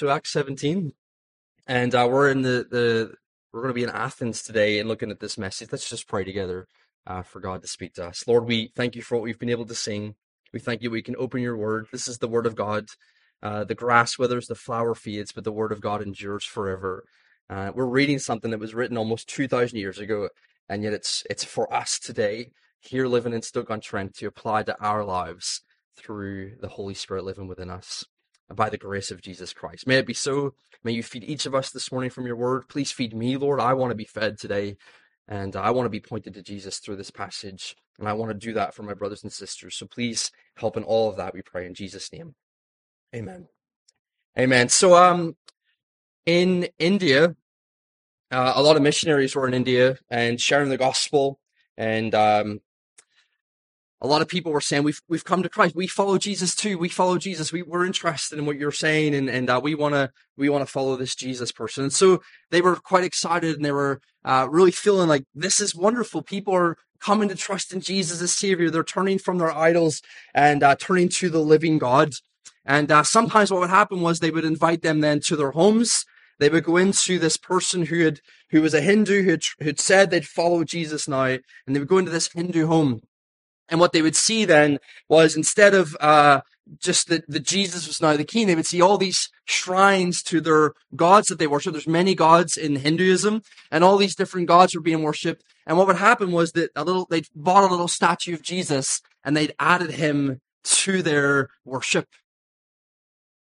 So Acts 17, and uh, we're in the, the we're going to be in Athens today and looking at this message. Let's just pray together uh, for God to speak to us. Lord, we thank you for what we've been able to sing. We thank you we can open your word. This is the word of God. Uh, the grass withers, the flower fades, but the word of God endures forever. Uh, we're reading something that was written almost 2,000 years ago, and yet it's it's for us today, here living in Stoke-on-Trent, to apply to our lives through the Holy Spirit living within us by the grace of Jesus Christ. May it be so. May you feed each of us this morning from your word. Please feed me, Lord. I want to be fed today, and I want to be pointed to Jesus through this passage, and I want to do that for my brothers and sisters. So please help in all of that, we pray in Jesus' name. Amen. Amen. So, um, in India, uh, a lot of missionaries were in India and sharing the gospel, and um, a lot of people were saying we've we've come to Christ. We follow Jesus too. We follow Jesus. We we're interested in what you're saying, and and uh, we want to we want to follow this Jesus person. And so they were quite excited, and they were uh, really feeling like this is wonderful. People are coming to trust in Jesus as Savior. They're turning from their idols and uh, turning to the living God. And uh, sometimes what would happen was they would invite them then to their homes. They would go into this person who had who was a Hindu who had, who'd said they'd follow Jesus now, and they would go into this Hindu home and what they would see then was instead of uh, just that the Jesus was now the king, they would see all these shrines to their gods that they worship. There's many gods in Hinduism, and all these different gods were being worshipped. And what would happen was that a little they bought a little statue of Jesus and they'd added him to their worship.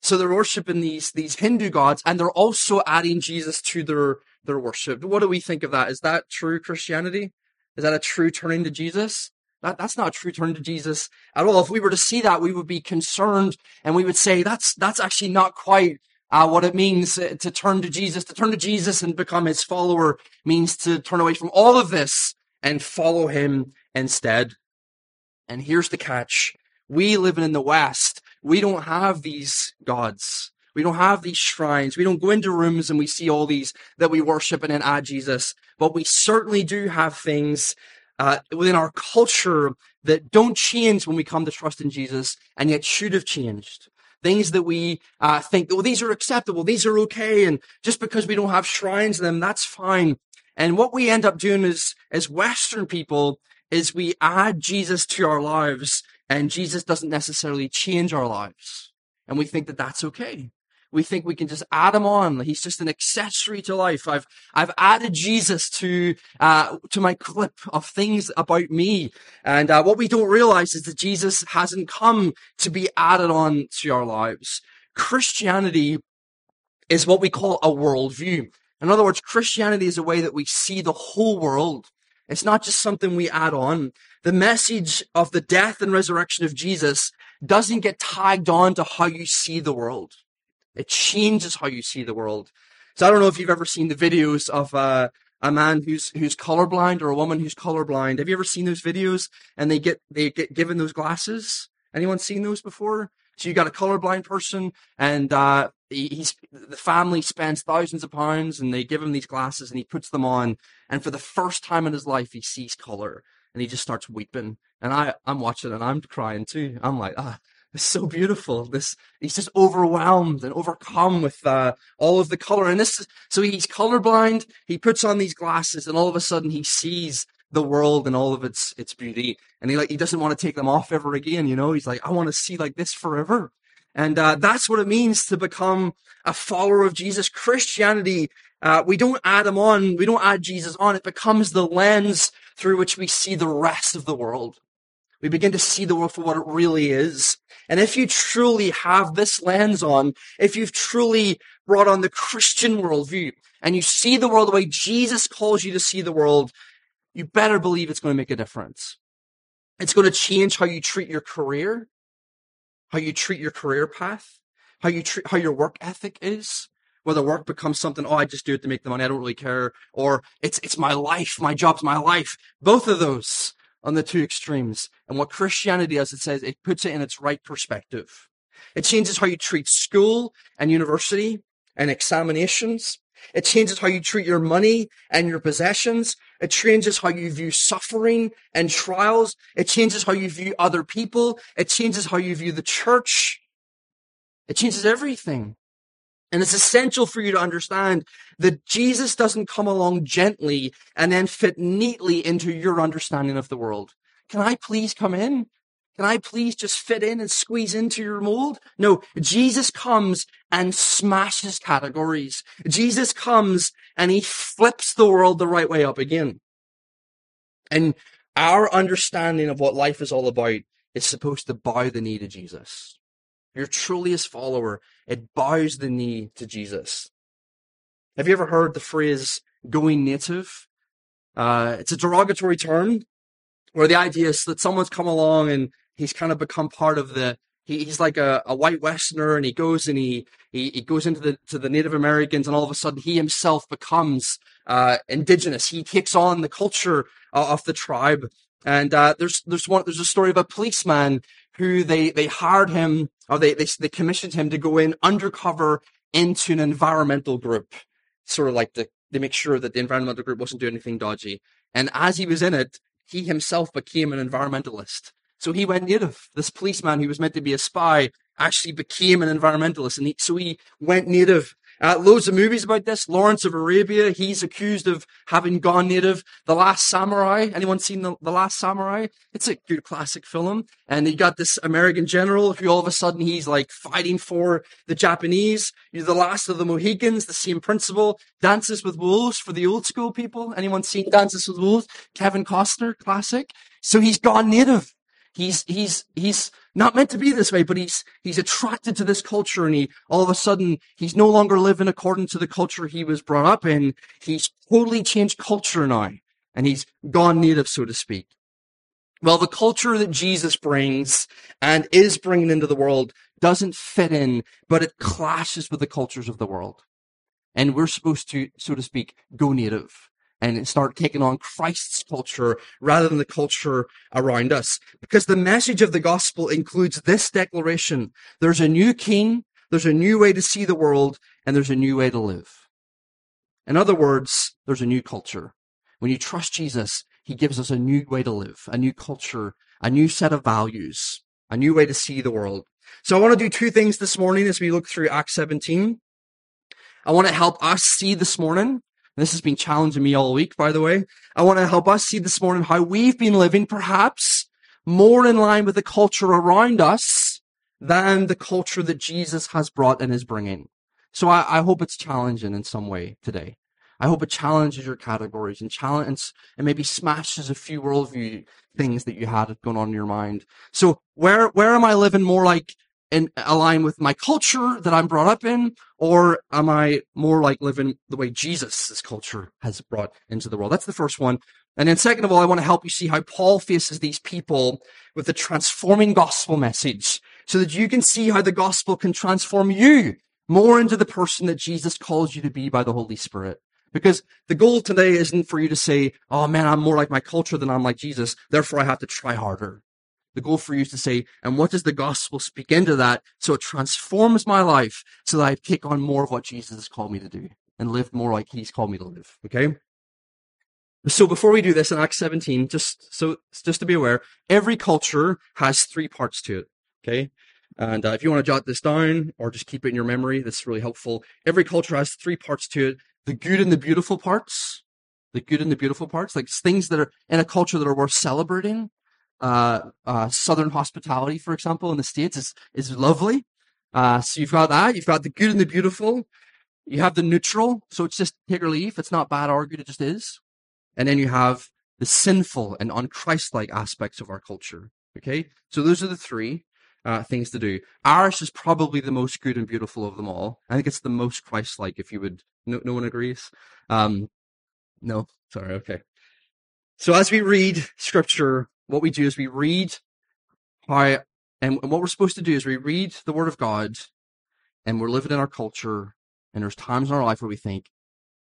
So they're worshiping these these Hindu gods, and they're also adding Jesus to their their worship. What do we think of that? Is that true Christianity? Is that a true turning to Jesus? That, that's not true turn to Jesus at all. If we were to see that, we would be concerned and we would say that's, that's actually not quite uh, what it means to turn to Jesus. To turn to Jesus and become his follower means to turn away from all of this and follow him instead. And here's the catch. We living in the West, we don't have these gods. We don't have these shrines. We don't go into rooms and we see all these that we worship and then add Jesus. But we certainly do have things uh, within our culture that don't change when we come to trust in Jesus and yet should have changed. Things that we uh, think, well, these are acceptable, these are okay, and just because we don't have shrines in them, that's fine. And what we end up doing is, as Western people, is we add Jesus to our lives, and Jesus doesn't necessarily change our lives. And we think that that's okay we think we can just add him on. He's just an accessory to life. I've, I've added Jesus to, uh, to my clip of things about me. And, uh, what we don't realize is that Jesus hasn't come to be added on to our lives. Christianity is what we call a worldview. In other words, Christianity is a way that we see the whole world. It's not just something we add on. The message of the death and resurrection of Jesus doesn't get tagged on to how you see the world. It changes how you see the world. So I don't know if you've ever seen the videos of uh, a man who's who's colorblind or a woman who's colorblind. Have you ever seen those videos? And they get they get given those glasses. Anyone seen those before? So you got a colorblind person, and uh, he's the family spends thousands of pounds, and they give him these glasses, and he puts them on, and for the first time in his life, he sees color, and he just starts weeping. And I I'm watching, and I'm crying too. I'm like, ah, it's so beautiful. This he's just overwhelmed and overcome with uh, all of the color. And this, so he's colorblind. He puts on these glasses, and all of a sudden he sees the world and all of its its beauty. And he like he doesn't want to take them off ever again. You know, he's like, I want to see like this forever. And uh, that's what it means to become a follower of Jesus. Christianity, uh, we don't add him on. We don't add Jesus on. It becomes the lens through which we see the rest of the world. We begin to see the world for what it really is. And if you truly have this lens on, if you've truly brought on the Christian worldview and you see the world the way Jesus calls you to see the world, you better believe it's going to make a difference. It's going to change how you treat your career, how you treat your career path, how you treat, how your work ethic is. Whether work becomes something, oh, I just do it to make the money. I don't really care. Or it's, it's my life. My job's my life. Both of those on the two extremes. And what Christianity does, it says it puts it in its right perspective. It changes how you treat school and university and examinations. It changes how you treat your money and your possessions. It changes how you view suffering and trials. It changes how you view other people. It changes how you view the church. It changes everything. And it's essential for you to understand that Jesus doesn't come along gently and then fit neatly into your understanding of the world. Can I please come in? Can I please just fit in and squeeze into your mold? No, Jesus comes and smashes categories. Jesus comes and he flips the world the right way up again. And our understanding of what life is all about is supposed to bow the knee to Jesus. You're truly his follower. It bows the knee to Jesus. Have you ever heard the phrase going native? Uh, it's a derogatory term where the idea is that someone's come along and he's kind of become part of the he, he's like a, a white westerner and he goes and he, he, he goes into the to the native americans and all of a sudden he himself becomes uh, indigenous he takes on the culture uh, of the tribe and uh, there's there's one there's a story of a policeman who they they hired him or they they, they commissioned him to go in undercover into an environmental group sort of like to, make sure that the environmental group wasn't doing anything dodgy and as he was in it he himself became an environmentalist so he went native. This policeman who was meant to be a spy actually became an environmentalist. And he, so he went native. Uh, loads of movies about this. Lawrence of Arabia, he's accused of having gone native. The Last Samurai, anyone seen the, the Last Samurai? It's a good classic film. And you got this American general who all of a sudden he's like fighting for the Japanese. You're the last of the Mohicans, the same principle. Dances with Wolves for the old school people. Anyone seen Dances with Wolves? Kevin Costner, classic. So he's gone native. He's, he's, he's not meant to be this way, but he's, he's attracted to this culture and he, all of a sudden, he's no longer living according to the culture he was brought up in. He's totally changed culture now and he's gone native, so to speak. Well, the culture that Jesus brings and is bringing into the world doesn't fit in, but it clashes with the cultures of the world. And we're supposed to, so to speak, go native and start taking on Christ's culture rather than the culture around us. Because the message of the gospel includes this declaration. There's a new king, there's a new way to see the world, and there's a new way to live. In other words, there's a new culture. When you trust Jesus, he gives us a new way to live, a new culture, a new set of values, a new way to see the world. So I want to do two things this morning as we look through Acts 17. I want to help us see this morning this has been challenging me all week, by the way. I want to help us see this morning how we've been living perhaps more in line with the culture around us than the culture that Jesus has brought and is bringing. So I, I hope it's challenging in some way today. I hope it challenges your categories and challenge and maybe smashes a few worldview things that you had going on in your mind. So where where am I living more like in align with my culture that I'm brought up in, or am I more like living the way Jesus' culture has brought into the world? That's the first one. And then second of all, I want to help you see how Paul faces these people with the transforming gospel message so that you can see how the gospel can transform you more into the person that Jesus calls you to be by the Holy Spirit. Because the goal today isn't for you to say, oh man, I'm more like my culture than I'm like Jesus. Therefore I have to try harder. The goal for you is to say, and what does the gospel speak into that so it transforms my life so that I take on more of what Jesus has called me to do and live more like he's called me to live. Okay? So before we do this in Acts 17, just so just to be aware, every culture has three parts to it. Okay? And uh, if you want to jot this down or just keep it in your memory, that's really helpful. Every culture has three parts to it: the good and the beautiful parts, the good and the beautiful parts, like things that are in a culture that are worth celebrating, uh, uh, Southern hospitality, for example, in the States is, is lovely. Uh, so you've got that. You've got the good and the beautiful. You have the neutral. So it's just take or leave. It's not bad or good. It just is. And then you have the sinful and unchristlike aspects of our culture. Okay. So those are the three. Uh, things to do. Irish is probably the most good and beautiful of them all. I think it's the most Christ-like. If you would, no, no one agrees. Um, no, sorry. Okay. So as we read scripture, what we do is we read how, and what we're supposed to do is we read the Word of God, and we're living in our culture, and there's times in our life where we think,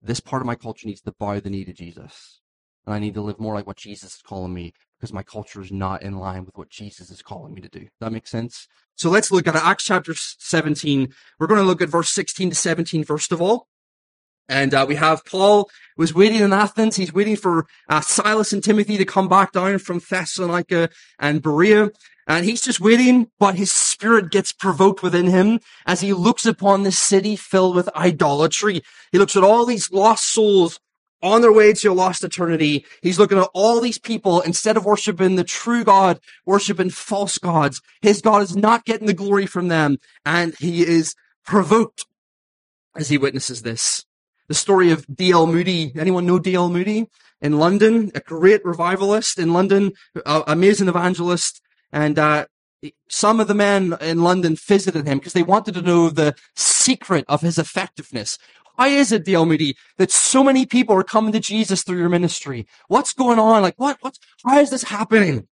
this part of my culture needs to bow the knee to Jesus. And I need to live more like what Jesus is calling me because my culture is not in line with what Jesus is calling me to do. That makes sense? So let's look at Acts chapter 17. We're going to look at verse 16 to 17 first of all. And uh, we have Paul was waiting in Athens. He's waiting for uh, Silas and Timothy to come back down from Thessalonica and Berea. And he's just waiting, but his spirit gets provoked within him as he looks upon this city filled with idolatry. He looks at all these lost souls on their way to a lost eternity. He's looking at all these people instead of worshiping the true God, worshiping false gods. His God is not getting the glory from them. And he is provoked as he witnesses this. The story of D.L. Moody. Anyone know D.L. Moody? In London, a great revivalist in London, amazing evangelist. And, uh, some of the men in London visited him because they wanted to know the secret of his effectiveness. Why is it, D.L. Moody, that so many people are coming to Jesus through your ministry? What's going on? Like, what, what's, why is this happening?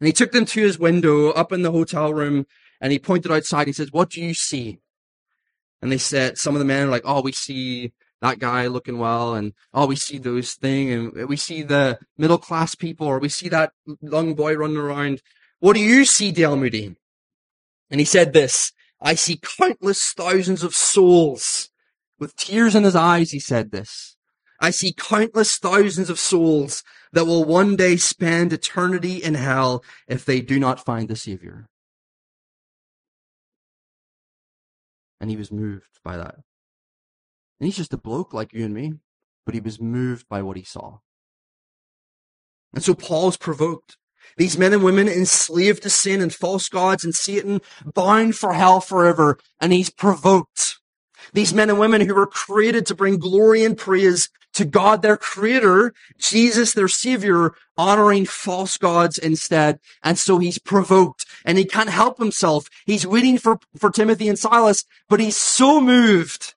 And he took them to his window up in the hotel room and he pointed outside. He says, what do you see? And they said, some of the men are like, oh, we see that guy looking well, and oh, we see those thing, and we see the middle class people, or we see that young boy running around. What do you see, D.L. Moody? And he said this, I see countless thousands of souls. With tears in his eyes, he said this. I see countless thousands of souls that will one day spend eternity in hell if they do not find the Savior. And he was moved by that. And he's just a bloke like you and me, but he was moved by what he saw. And so Paul's provoked. These men and women enslaved to sin and false gods and Satan, bound for hell forever, and he's provoked. These men and women who were created to bring glory and praise to God, their creator, Jesus, their savior, honoring false gods instead. And so he's provoked and he can't help himself. He's waiting for, for Timothy and Silas, but he's so moved.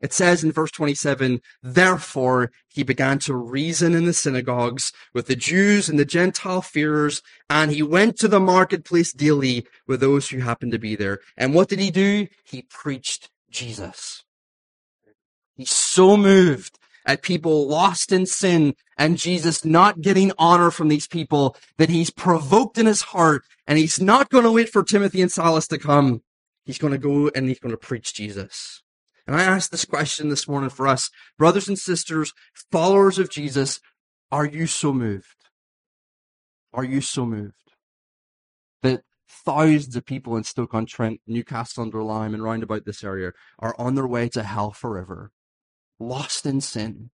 It says in verse 27, therefore he began to reason in the synagogues with the Jews and the Gentile fearers, and he went to the marketplace daily with those who happened to be there. And what did he do? He preached Jesus. He's so moved at people lost in sin and Jesus not getting honor from these people that he's provoked in his heart and he's not going to wait for Timothy and Silas to come. He's going to go and he's going to preach Jesus. And I ask this question this morning for us, brothers and sisters, followers of Jesus, are you so moved? Are you so moved that thousands of people in Stoke-on-Trent, Newcastle under Lyme, and round about this area are on their way to hell forever, lost in sin,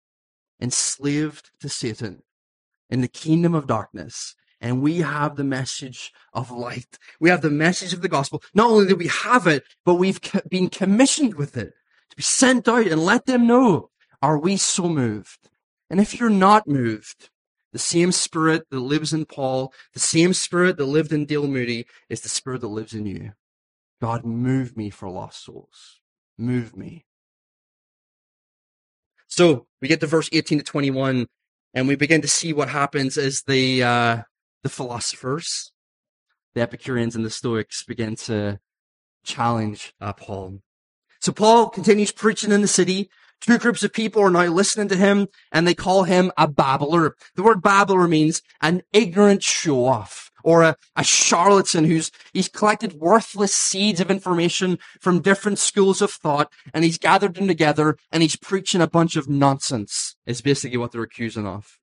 enslaved to Satan, in the kingdom of darkness. And we have the message of light. We have the message of the gospel. Not only do we have it, but we've been commissioned with it to be sent out and let them know. Are we so moved? And if you're not moved, the same spirit that lives in Paul, the same spirit that lived in D.L. Moody is the spirit that lives in you. God, move me for lost souls. Move me. So we get to verse 18 to 21 and we begin to see what happens as the, uh, the philosophers, the Epicureans and the Stoics begin to challenge uh, Paul. So Paul continues preaching in the city, Two groups of people are now listening to him and they call him a babbler. The word babbler means an ignorant show off or a, a charlatan who's, he's collected worthless seeds of information from different schools of thought and he's gathered them together and he's preaching a bunch of nonsense is basically what they're accusing of.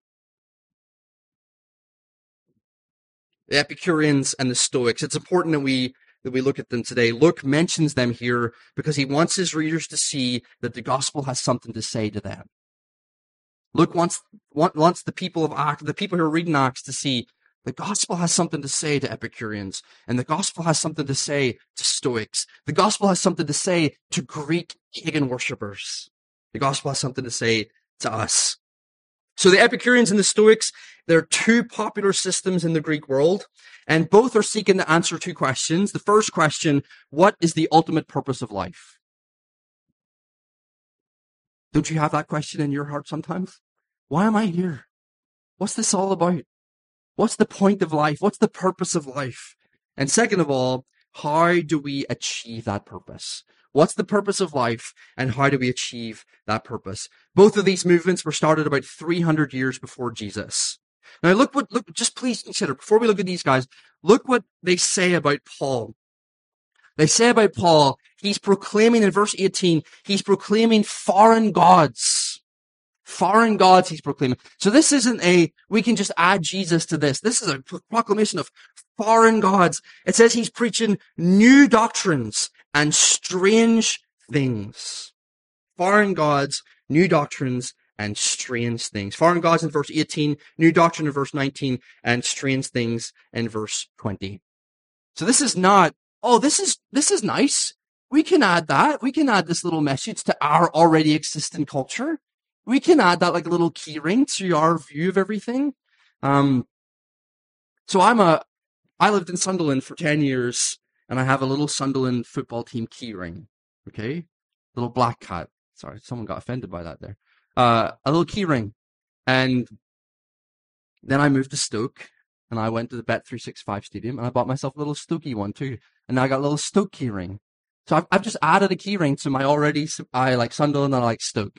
The Epicureans and the Stoics. It's important that we that we look at them today. Luke mentions them here because he wants his readers to see that the gospel has something to say to them. Luke wants, wants the people of Acts, the people who are reading Acts to see the gospel has something to say to Epicureans, and the gospel has something to say to Stoics. The gospel has something to say to Greek pagan worshippers. The gospel has something to say to us. So the Epicureans and the Stoics, they're two popular systems in the Greek world, and both are seeking to answer two questions. The first question, what is the ultimate purpose of life? Don't you have that question in your heart sometimes? Why am I here? What's this all about? What's the point of life? What's the purpose of life? And second of all, how do we achieve that purpose? What's the purpose of life and how do we achieve that purpose? Both of these movements were started about 300 years before Jesus. Now look what, look, just please consider, before we look at these guys, look what they say about Paul. They say about Paul, he's proclaiming in verse 18, he's proclaiming foreign gods. Foreign gods he's proclaiming. So this isn't a, we can just add Jesus to this. This is a proclamation of foreign gods. It says he's preaching new doctrines and strange things. Foreign gods, new doctrines, and strange things. Foreign gods in verse 18, new doctrine in verse 19, and strange things in verse 20. So this is not, oh, this is, this is nice. We can add that. We can add this little message to our already existing culture. We can add that like little keyring to our view of everything. Um, so I'm a, I lived in Sunderland for 10 years and I have a little Sunderland football team keyring. Okay. Little black cat. Sorry, someone got offended by that there. Uh, a little keyring. And then I moved to Stoke and I went to the Bet365 stadium and I bought myself a little Stokey one too. And now I got a little Stoke keyring. So I've, I've just added a keyring to my already, I like Sunderland and I like Stoke.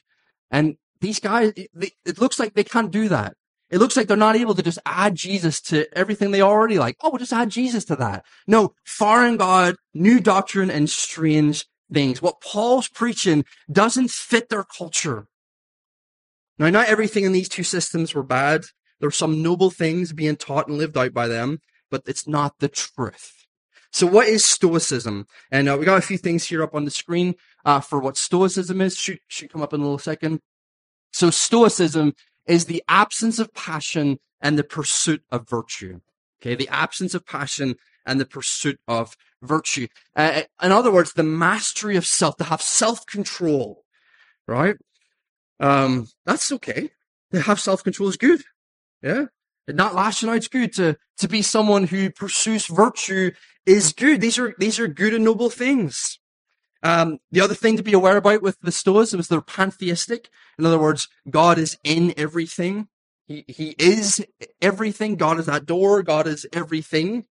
And these guys, it looks like they can't do that. It looks like they're not able to just add Jesus to everything they already like. Oh, we'll just add Jesus to that. No, foreign God, new doctrine, and strange things. What Paul's preaching doesn't fit their culture. Now, not everything in these two systems were bad. There's some noble things being taught and lived out by them, but it's not the truth. So what is Stoicism? And uh, we got a few things here up on the screen uh, for what Stoicism is. Should, should come up in a little second. So Stoicism is the absence of passion and the pursuit of virtue. Okay, the absence of passion and the pursuit of virtue. Uh, in other words, the mastery of self, to have self-control, right? Um, that's okay. To have self-control is good. Yeah. And not lashing out is good. To, to be someone who pursues virtue is good. These are, these are good and noble things. Um, the other thing to be aware about with the Stoics was they're pantheistic. In other words, God is in everything. He, he is everything. God is that door. God is everything.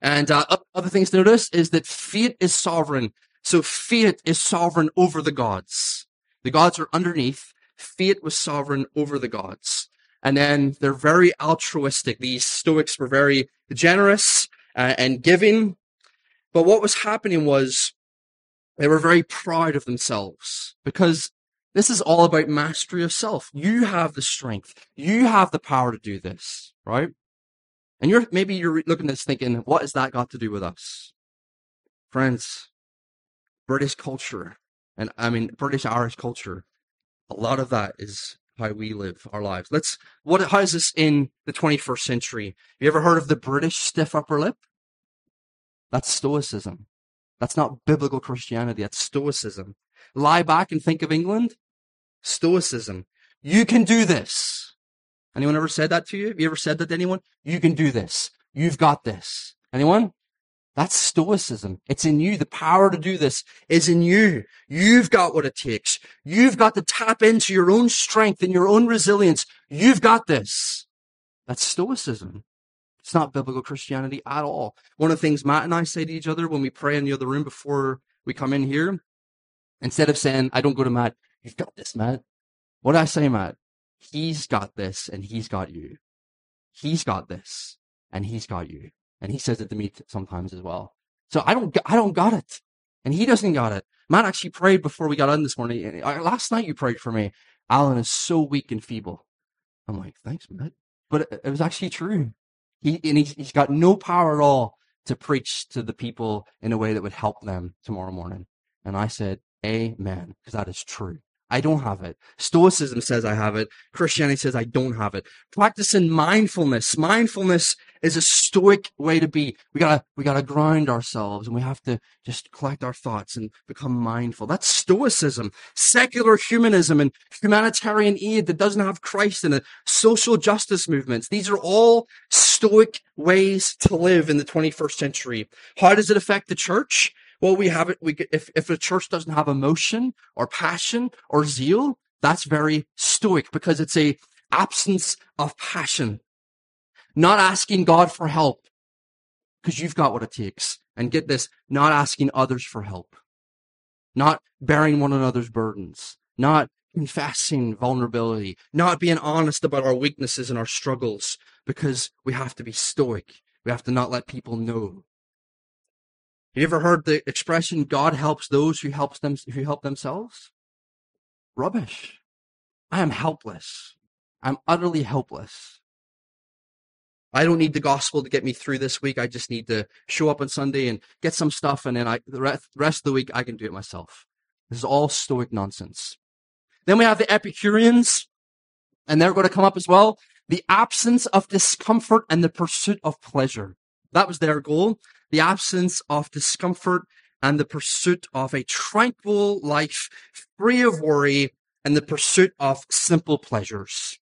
And uh, other things to notice is that fate is sovereign. So fate is sovereign over the gods. The gods are underneath. Fate was sovereign over the gods. And then they're very altruistic. These Stoics were very generous uh, and giving. But what was happening was they were very proud of themselves because this is all about mastery of self. You have the strength. You have the power to do this, right? And you're, maybe you're looking at this thinking, what has that got to do with us? Friends, British culture, and I mean, British Irish culture, a lot of that is how we live our lives. Let's, what, how is this in the 21st century? You ever heard of the British stiff upper lip? That's stoicism. That's not biblical Christianity. That's stoicism. Lie back and think of England. Stoicism. You can do this. Anyone ever said that to you? Have you ever said that to anyone? You can do this. You've got this. Anyone? That's stoicism. It's in you. The power to do this is in you. You've got what it takes. You've got to tap into your own strength and your own resilience. You've got this. That's stoicism. It's not biblical Christianity at all. One of the things Matt and I say to each other when we pray in the other room before we come in here, instead of saying, I don't go to Matt, you've got this, Matt. What do I say, Matt? He's got this and he's got you. He's got this and he's got you. And he says it to me sometimes as well. So I don't, I don't got it. And he doesn't got it. Matt actually prayed before we got on this morning. Uh, last night you prayed for me. Alan is so weak and feeble. I'm like, thanks, Matt. But it, it was actually true. He, and he's, he's got no power at all to preach to the people in a way that would help them tomorrow morning. And I said, amen, because that is true. I don't have it. Stoicism says I have it. Christianity says I don't have it. Practicing mindfulness. Mindfulness is a stoic way to be. We gotta, we gotta grind ourselves and we have to just collect our thoughts and become mindful. That's stoicism. Secular humanism and humanitarian aid that doesn't have Christ in it. Social justice movements. These are all stoic ways to live in the 21st century. How does it affect the church? Well, we have it. We if if a church doesn't have emotion or passion or zeal, that's very stoic because it's a absence of passion. Not asking God for help because you've got what it takes. And get this, not asking others for help. Not bearing one another's burdens. Not confessing vulnerability. Not being honest about our weaknesses and our struggles because we have to be stoic. We have to not let people know you ever heard the expression, God helps those who helps them, who help themselves? Rubbish. I am helpless. I'm utterly helpless. I don't need the gospel to get me through this week. I just need to show up on Sunday and get some stuff, and then I, the rest of the week I can do it myself. This is all Stoic nonsense. Then we have the Epicureans, and they're going to come up as well. The absence of discomfort and the pursuit of pleasure. That was their goal. The absence of discomfort and the pursuit of a tranquil life, free of worry, and the pursuit of simple pleasures.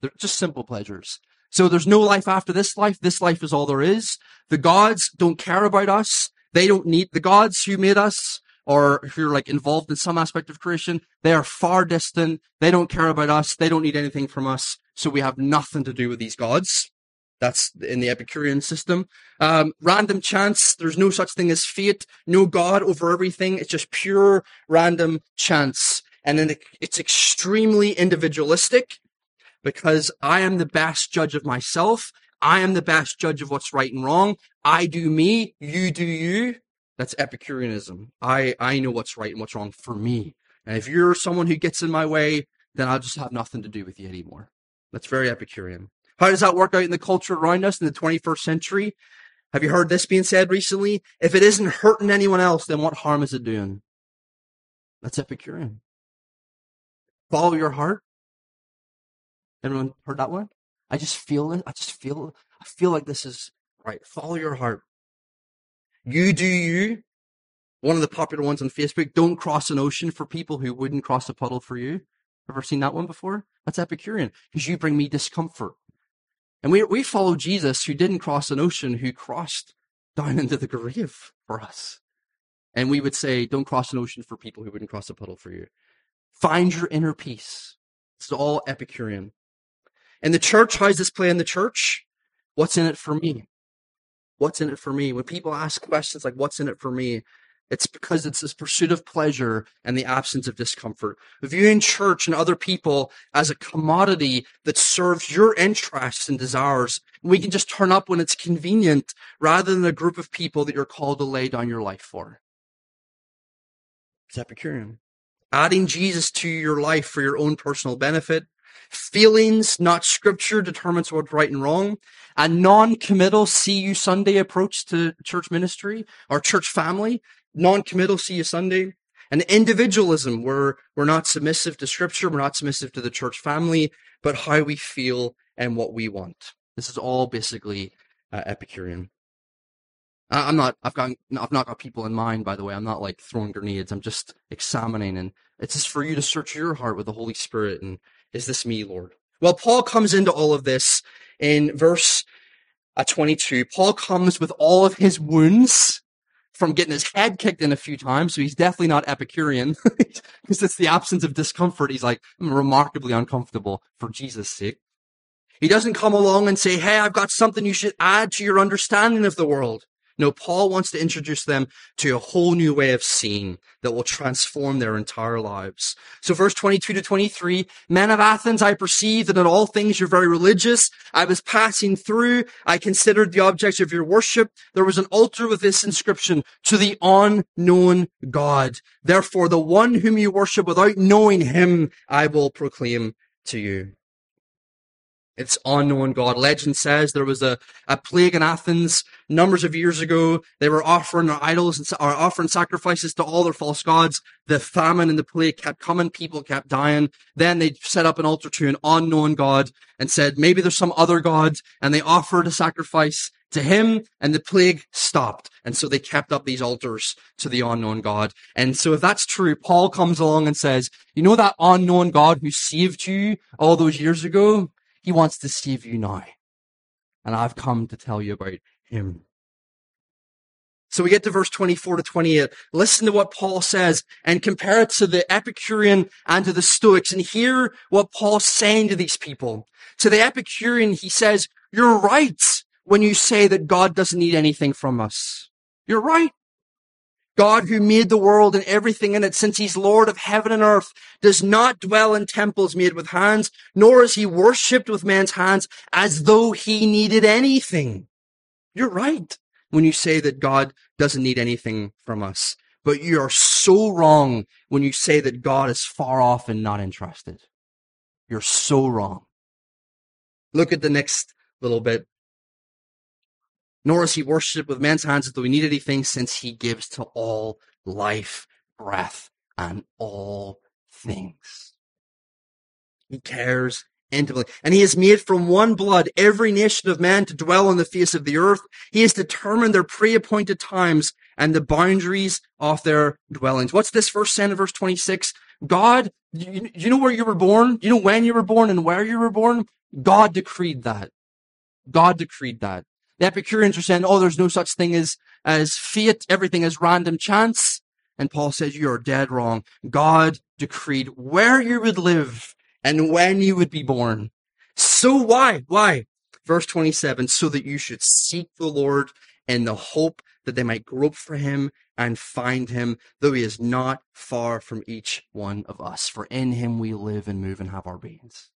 They're just simple pleasures. So there's no life after this life. This life is all there is. The gods don't care about us. They don't need the gods who made us or if you're like involved in some aspect of creation, they are far distant. They don't care about us. They don't need anything from us. So we have nothing to do with these gods. That's in the Epicurean system. Um, random chance. There's no such thing as fate. No God over everything. It's just pure random chance. And then it's extremely individualistic because I am the best judge of myself. I am the best judge of what's right and wrong. I do me. You do you. That's Epicureanism. I, I know what's right and what's wrong for me. And if you're someone who gets in my way, then I'll just have nothing to do with you anymore. That's very Epicurean. How does that work out in the culture around us in the 21st century? Have you heard this being said recently? If it isn't hurting anyone else, then what harm is it doing? That's Epicurean. Follow your heart. Anyone heard that one? I just feel it. I just feel, I feel like this is right. Follow your heart. You do you. One of the popular ones on Facebook, don't cross an ocean for people who wouldn't cross a puddle for you. Ever seen that one before? That's Epicurean because you bring me discomfort. And we, we follow Jesus who didn't cross an ocean, who crossed down into the grave for us. And we would say, don't cross an ocean for people who wouldn't cross a puddle for you. Find your inner peace. It's all Epicurean. And the church, how does this play in the church? What's in it for me? What's in it for me? When people ask questions like, what's in it for me? It's because it's this pursuit of pleasure and the absence of discomfort. Viewing church and other people as a commodity that serves your interests and desires. We can just turn up when it's convenient rather than a group of people that you're called to lay down your life for. It's Epicurean. Adding Jesus to your life for your own personal benefit Feelings, not scripture, determines what's right and wrong. A non-committal see you Sunday approach to church ministry or church family. Non-committal see you Sunday. And individualism, where we're not submissive to scripture, we're not submissive to the church family, but how we feel and what we want. This is all basically uh, Epicurean. I'm not, I've got, I've not got people in mind, by the way. I'm not like throwing grenades. I'm just examining and it's just for you to search your heart with the Holy Spirit and is this me, Lord? Well, Paul comes into all of this in verse uh, 22. Paul comes with all of his wounds from getting his head kicked in a few times. So he's definitely not Epicurean because it's the absence of discomfort. He's like, remarkably uncomfortable for Jesus' sake. He doesn't come along and say, Hey, I've got something you should add to your understanding of the world. No, Paul wants to introduce them to a whole new way of seeing that will transform their entire lives. So verse 22 to 23, men of Athens, I perceive that in all things you're very religious. I was passing through. I considered the objects of your worship. There was an altar with this inscription to the unknown God. Therefore, the one whom you worship without knowing him, I will proclaim to you. It's unknown God. Legend says there was a, a plague in Athens numbers of years ago. They were offering their idols and or offering sacrifices to all their false gods. The famine and the plague kept coming. People kept dying. Then they set up an altar to an unknown God and said, maybe there's some other God. And they offered a sacrifice to him and the plague stopped. And so they kept up these altars to the unknown God. And so if that's true, Paul comes along and says, you know that unknown God who saved you all those years ago? He wants to save you now. And I've come to tell you about him. So we get to verse 24 to 28. Listen to what Paul says and compare it to the Epicurean and to the Stoics and hear what Paul's saying to these people. To the Epicurean, he says, you're right when you say that God doesn't need anything from us. You're right. God who made the world and everything in it, since he's Lord of heaven and earth, does not dwell in temples made with hands, nor is he worshipped with man's hands as though he needed anything. You're right when you say that God doesn't need anything from us, but you are so wrong when you say that God is far off and not interested. You're so wrong. Look at the next little bit. Nor is he worshipped with men's hands as though he needed anything, since he gives to all life, breath, and all things. He cares intimately. And he has made from one blood every nation of man to dwell on the face of the earth. He has determined their pre-appointed times and the boundaries of their dwellings. What's this verse saying in verse 26? God, you know where you were born? You know when you were born and where you were born? God decreed that. God decreed that. The Epicureans are saying, oh, there's no such thing as, as fate. Everything is random chance. And Paul says, you're dead wrong. God decreed where you would live and when you would be born. So why? Why? Verse 27, so that you should seek the Lord in the hope that they might grope for him and find him, though he is not far from each one of us. For in him we live and move and have our beings.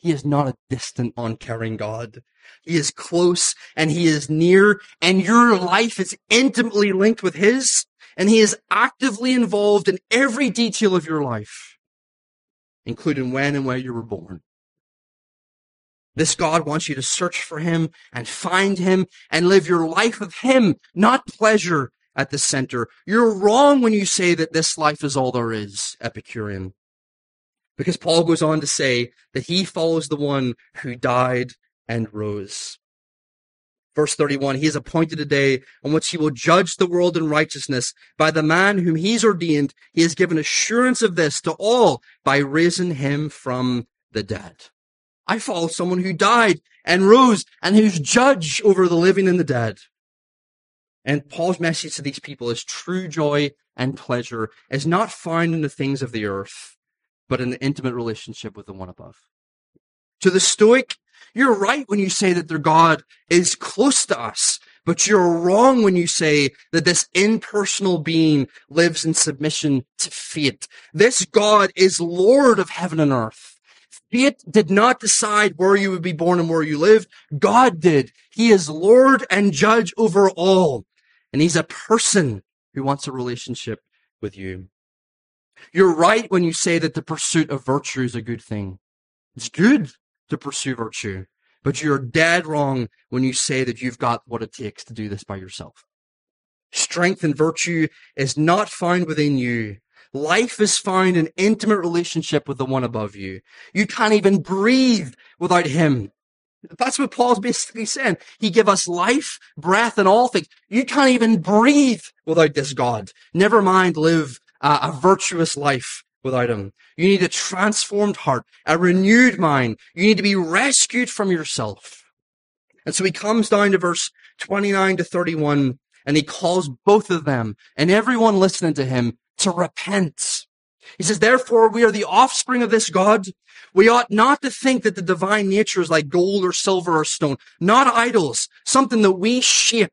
He is not a distant, uncaring God. He is close and he is near and your life is intimately linked with his and he is actively involved in every detail of your life, including when and where you were born. This God wants you to search for him and find him and live your life with him, not pleasure at the center. You're wrong when you say that this life is all there is, Epicurean. Because Paul goes on to say that he follows the one who died and rose. Verse 31, he has appointed a day on which he will judge the world in righteousness. By the man whom he's ordained, he has given assurance of this to all by raising him from the dead. I follow someone who died and rose and who's judge over the living and the dead. And Paul's message to these people is true joy and pleasure is not found in the things of the earth, but the intimate relationship with the one above. To the Stoic, you're right when you say that their God is close to us, but you're wrong when you say that this impersonal being lives in submission to fate. This God is Lord of heaven and earth. Fate did not decide where you would be born and where you lived. God did. He is Lord and judge over all. And he's a person who wants a relationship with you. You're right when you say that the pursuit of virtue is a good thing. It's good to pursue virtue, but you're dead wrong when you say that you've got what it takes to do this by yourself. Strength and virtue is not found within you. Life is found in intimate relationship with the one above you. You can't even breathe without him. That's what Paul's basically saying. He give us life, breath, and all things. You can't even breathe without this God. Never mind live a virtuous life without him. You need a transformed heart, a renewed mind. You need to be rescued from yourself. And so he comes down to verse 29 to 31 and he calls both of them and everyone listening to him to repent. He says, therefore we are the offspring of this God. We ought not to think that the divine nature is like gold or silver or stone, not idols, something that we shape,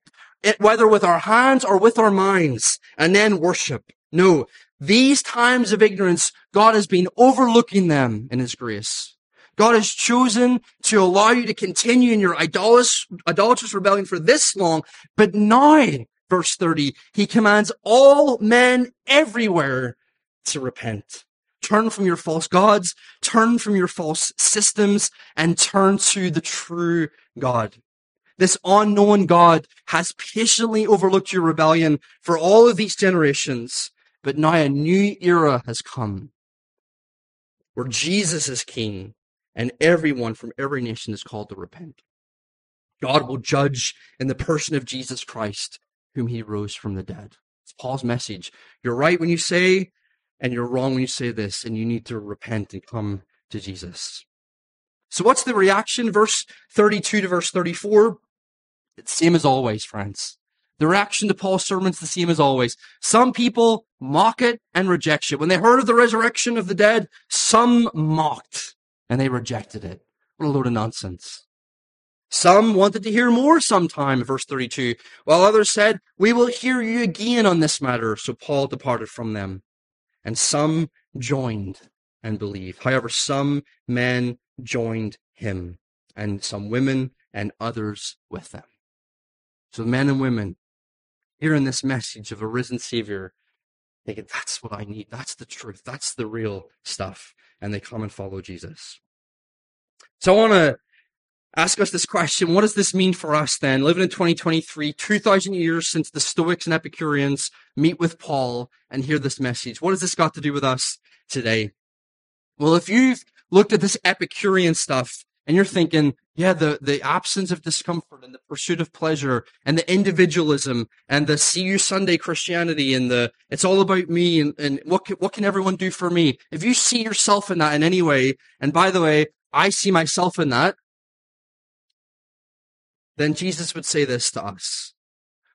whether with our hands or with our minds, and then worship. No, these times of ignorance, God has been overlooking them in His grace. God has chosen to allow you to continue in your idolatrous, idolatrous rebellion for this long, but now, verse 30, He commands all men everywhere to repent. Turn from your false gods, turn from your false systems, and turn to the true God. This unknown God has patiently overlooked your rebellion for all of these generations but now a new era has come where Jesus is king and everyone from every nation is called to repent. God will judge in the person of Jesus Christ, whom he rose from the dead. It's Paul's message. You're right when you say, and you're wrong when you say this, and you need to repent and come to Jesus. So what's the reaction? Verse 32 to verse 34. It's same as always, friends. The reaction to Paul's sermon's the same as always. Some people mock it and reject it. When they heard of the resurrection of the dead, some mocked and they rejected it. What a load of nonsense. Some wanted to hear more sometime, verse 32, while others said, we will hear you again on this matter. So Paul departed from them and some joined and believed. However, some men joined him and some women and others with them. So men and women hearing this message of a risen Savior, thinking, that's what I need. That's the truth. That's the real stuff. And they come and follow Jesus. So I want to ask us this question. What does this mean for us then? Living in 2023, 2000 years since the Stoics and Epicureans meet with Paul and hear this message. What has this got to do with us today? Well, if you've looked at this Epicurean stuff and you're thinking, yeah, the, the absence of discomfort and the pursuit of pleasure and the individualism and the see you Sunday Christianity and the, it's all about me and, and what can, what can everyone do for me? If you see yourself in that in any way, and by the way, I see myself in that, then Jesus would say this to us.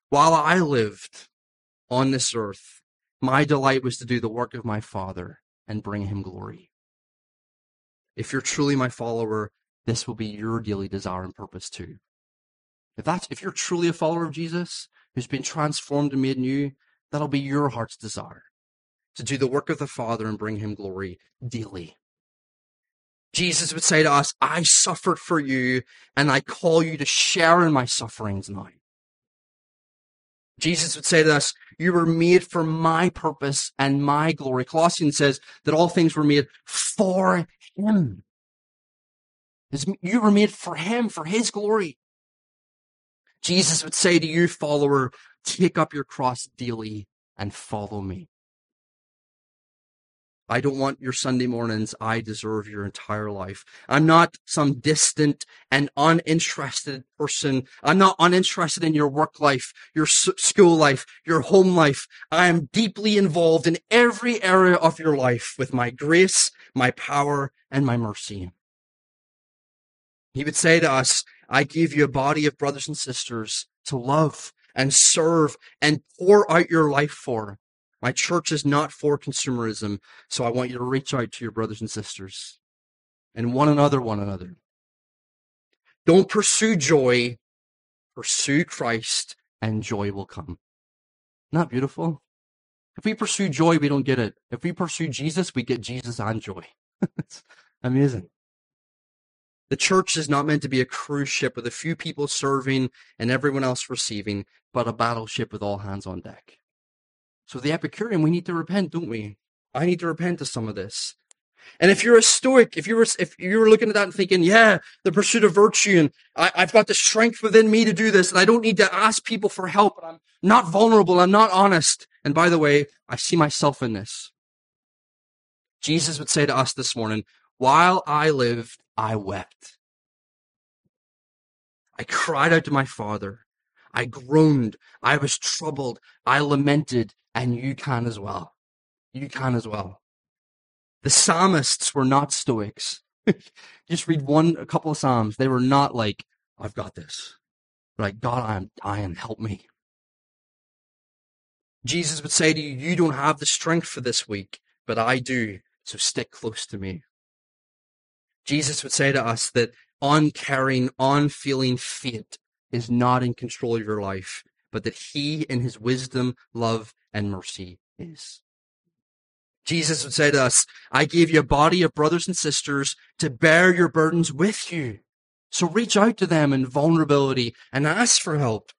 While I lived on this earth, my delight was to do the work of my Father and bring him glory. If you're truly my follower, this will be your daily desire and purpose too. If that's, if you're truly a follower of Jesus, who's been transformed and made new, that'll be your heart's desire to do the work of the Father and bring him glory daily. Jesus would say to us, I suffered for you and I call you to share in my sufferings now. Jesus would say to us, you were made for my purpose and my glory. Colossians says that all things were made for him. You were made for him, for his glory. Jesus would say to you, follower, take up your cross daily and follow me. I don't want your Sunday mornings. I deserve your entire life. I'm not some distant and uninterested person. I'm not uninterested in your work life, your school life, your home life. I am deeply involved in every area of your life with my grace, my power, and my mercy. He would say to us, I give you a body of brothers and sisters to love and serve and pour out your life for. My church is not for consumerism, so I want you to reach out to your brothers and sisters and one another, one another. Don't pursue joy, pursue Christ, and joy will come. Not beautiful? If we pursue joy, we don't get it. If we pursue Jesus, we get Jesus and joy. it's amazing. The church is not meant to be a cruise ship with a few people serving and everyone else receiving, but a battleship with all hands on deck. So the Epicurean, we need to repent, don't we? I need to repent of some of this. And if you're a stoic, if you were, if you were looking at that and thinking, yeah, the pursuit of virtue and I, I've got the strength within me to do this and I don't need to ask people for help and I'm not vulnerable, I'm not honest. And by the way, I see myself in this. Jesus would say to us this morning, while I lived, I wept. I cried out to my father. I groaned. I was troubled. I lamented and you can as well. You can as well. The psalmists were not stoics. Just read one, a couple of psalms. They were not like, I've got this. like, God, I'm dying. Help me. Jesus would say to you, you don't have the strength for this week, but I do. So stick close to me. Jesus would say to us that uncaring, unfeeling fate is not in control of your life, but that he in his wisdom, love, and mercy is. Jesus would say to us, I gave you a body of brothers and sisters to bear your burdens with you. So reach out to them in vulnerability and ask for help.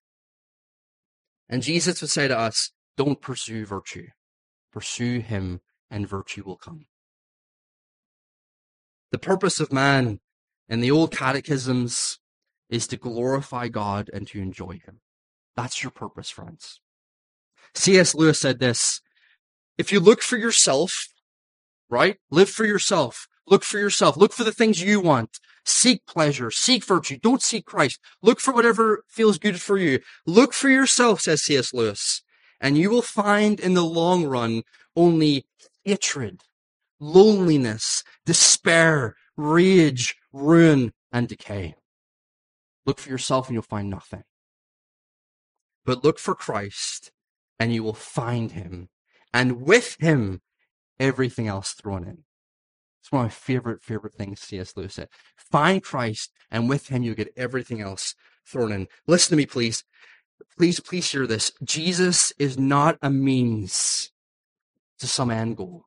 And Jesus would say to us, don't pursue virtue. Pursue him and virtue will come. The purpose of man in the old catechisms is to glorify God and to enjoy him. That's your purpose, friends. C.S. Lewis said this If you look for yourself, right? Live for yourself. Look for yourself. Look for the things you want. Seek pleasure. Seek virtue. Don't seek Christ. Look for whatever feels good for you. Look for yourself, says C.S. Lewis. And you will find in the long run only hatred, loneliness, despair, rage, ruin, and decay. Look for yourself and you'll find nothing. But look for Christ and you will find him. And with him, everything else thrown in. It's one of my favorite, favorite things C.S. Lewis said. Find Christ, and with him you get everything else thrown in. Listen to me, please. Please, please hear this. Jesus is not a means to some end goal.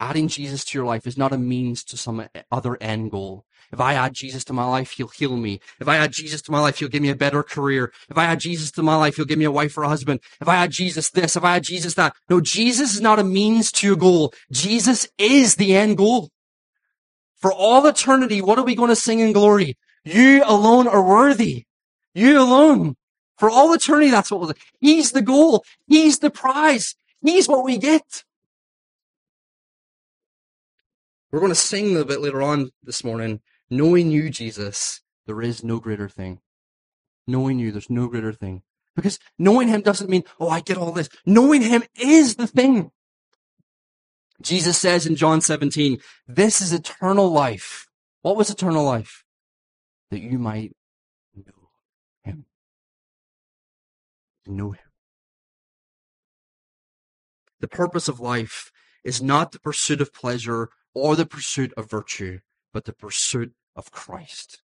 Adding Jesus to your life is not a means to some other end goal. If I add Jesus to my life, he'll heal me. If I add Jesus to my life, he'll give me a better career. If I add Jesus to my life, he'll give me a wife or a husband. If I add Jesus this, if I add Jesus that. No, Jesus is not a means to a goal. Jesus is the end goal. For all eternity, what are we going to sing in glory? You alone are worthy. You alone. For all eternity, that's what we'll do. He's the goal. He's the prize. He's what we get. We're going to sing a bit later on this morning. Knowing you, Jesus, there is no greater thing. Knowing you, there's no greater thing. Because knowing him doesn't mean, oh, I get all this. Knowing him is the thing. Jesus says in John 17, this is eternal life. What was eternal life? That you might know him. Know him. The purpose of life is not the pursuit of pleasure or the pursuit of virtue, but the pursuit of Christ.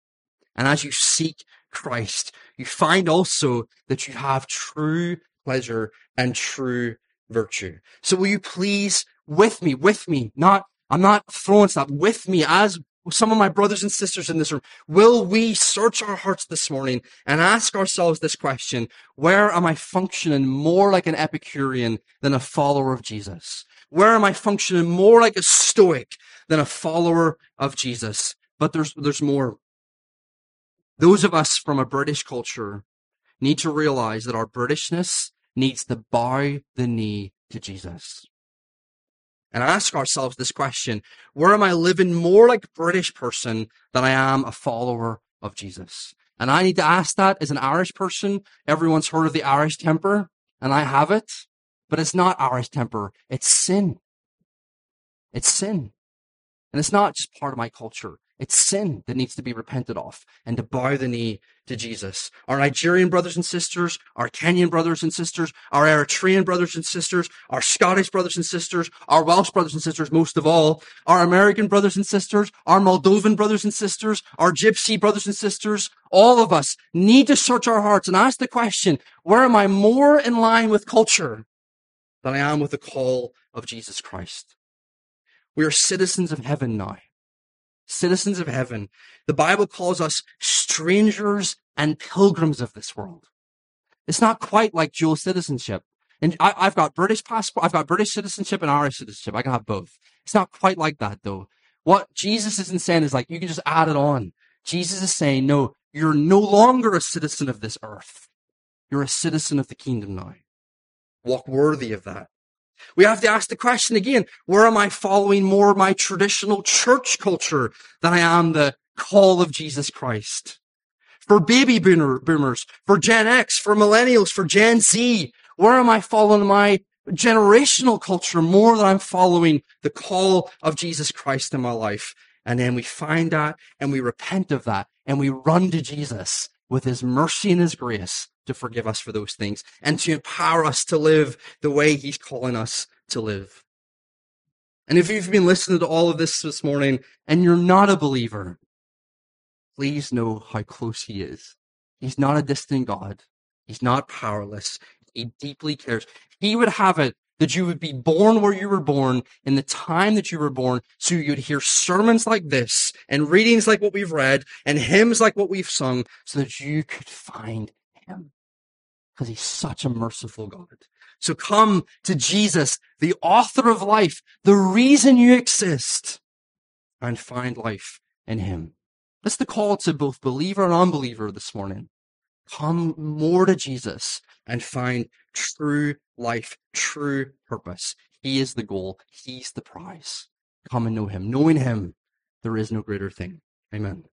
And as you seek Christ, you find also that you have true pleasure and true virtue. So will you please with me, with me, not, I'm not throwing stuff, with me as some of my brothers and sisters in this room, will we search our hearts this morning and ask ourselves this question, where am I functioning more like an Epicurean than a follower of Jesus? Where am I functioning more like a Stoic than a follower of Jesus? But there's, there's more. Those of us from a British culture need to realize that our Britishness needs to bow the knee to Jesus. And ask ourselves this question Where am I living more like a British person than I am a follower of Jesus? And I need to ask that as an Irish person. Everyone's heard of the Irish temper, and I have it, but it's not our temper. It's sin. It's sin. And it's not just part of my culture. It's sin that needs to be repented of and to bow the knee to Jesus. Our Nigerian brothers and sisters, our Kenyan brothers and sisters, our Eritrean brothers and sisters, our Scottish brothers and sisters, our Welsh brothers and sisters, most of all, our American brothers and sisters, our Moldovan brothers and sisters, our Gypsy brothers and sisters, all of us need to search our hearts and ask the question, where am I more in line with culture than I am with the call of Jesus Christ? We are citizens of heaven now. Citizens of heaven. The Bible calls us strangers and pilgrims of this world. It's not quite like dual citizenship. And I, have got British passport, I've got British citizenship and Irish citizenship. I can have both. It's not quite like that though. What Jesus isn't saying is like, you can just add it on. Jesus is saying, no, you're no longer a citizen of this earth. You're a citizen of the kingdom now. Walk worthy of that. We have to ask the question again, where am I following more my traditional church culture than I am the call of Jesus Christ? For baby boomers, for Gen X, for millennials, for Gen Z, where am I following my generational culture more than I'm following the call of Jesus Christ in my life? And then we find that and we repent of that and we run to Jesus with his mercy and his grace to forgive us for those things and to empower us to live the way he's calling us to live. And if you've been listening to all of this this morning and you're not a believer, please know how close he is. He's not a distant God. He's not powerless. He deeply cares. He would have it that you would be born where you were born in the time that you were born so you'd hear sermons like this and readings like what we've read and hymns like what we've sung so that you could find him because he's such a merciful God. So come to Jesus, the author of life, the reason you exist, and find life in him. That's the call to both believer and unbeliever this morning. Come more to Jesus and find true life, true purpose. He is the goal. He's the prize. Come and know him. Knowing him, there is no greater thing. Amen.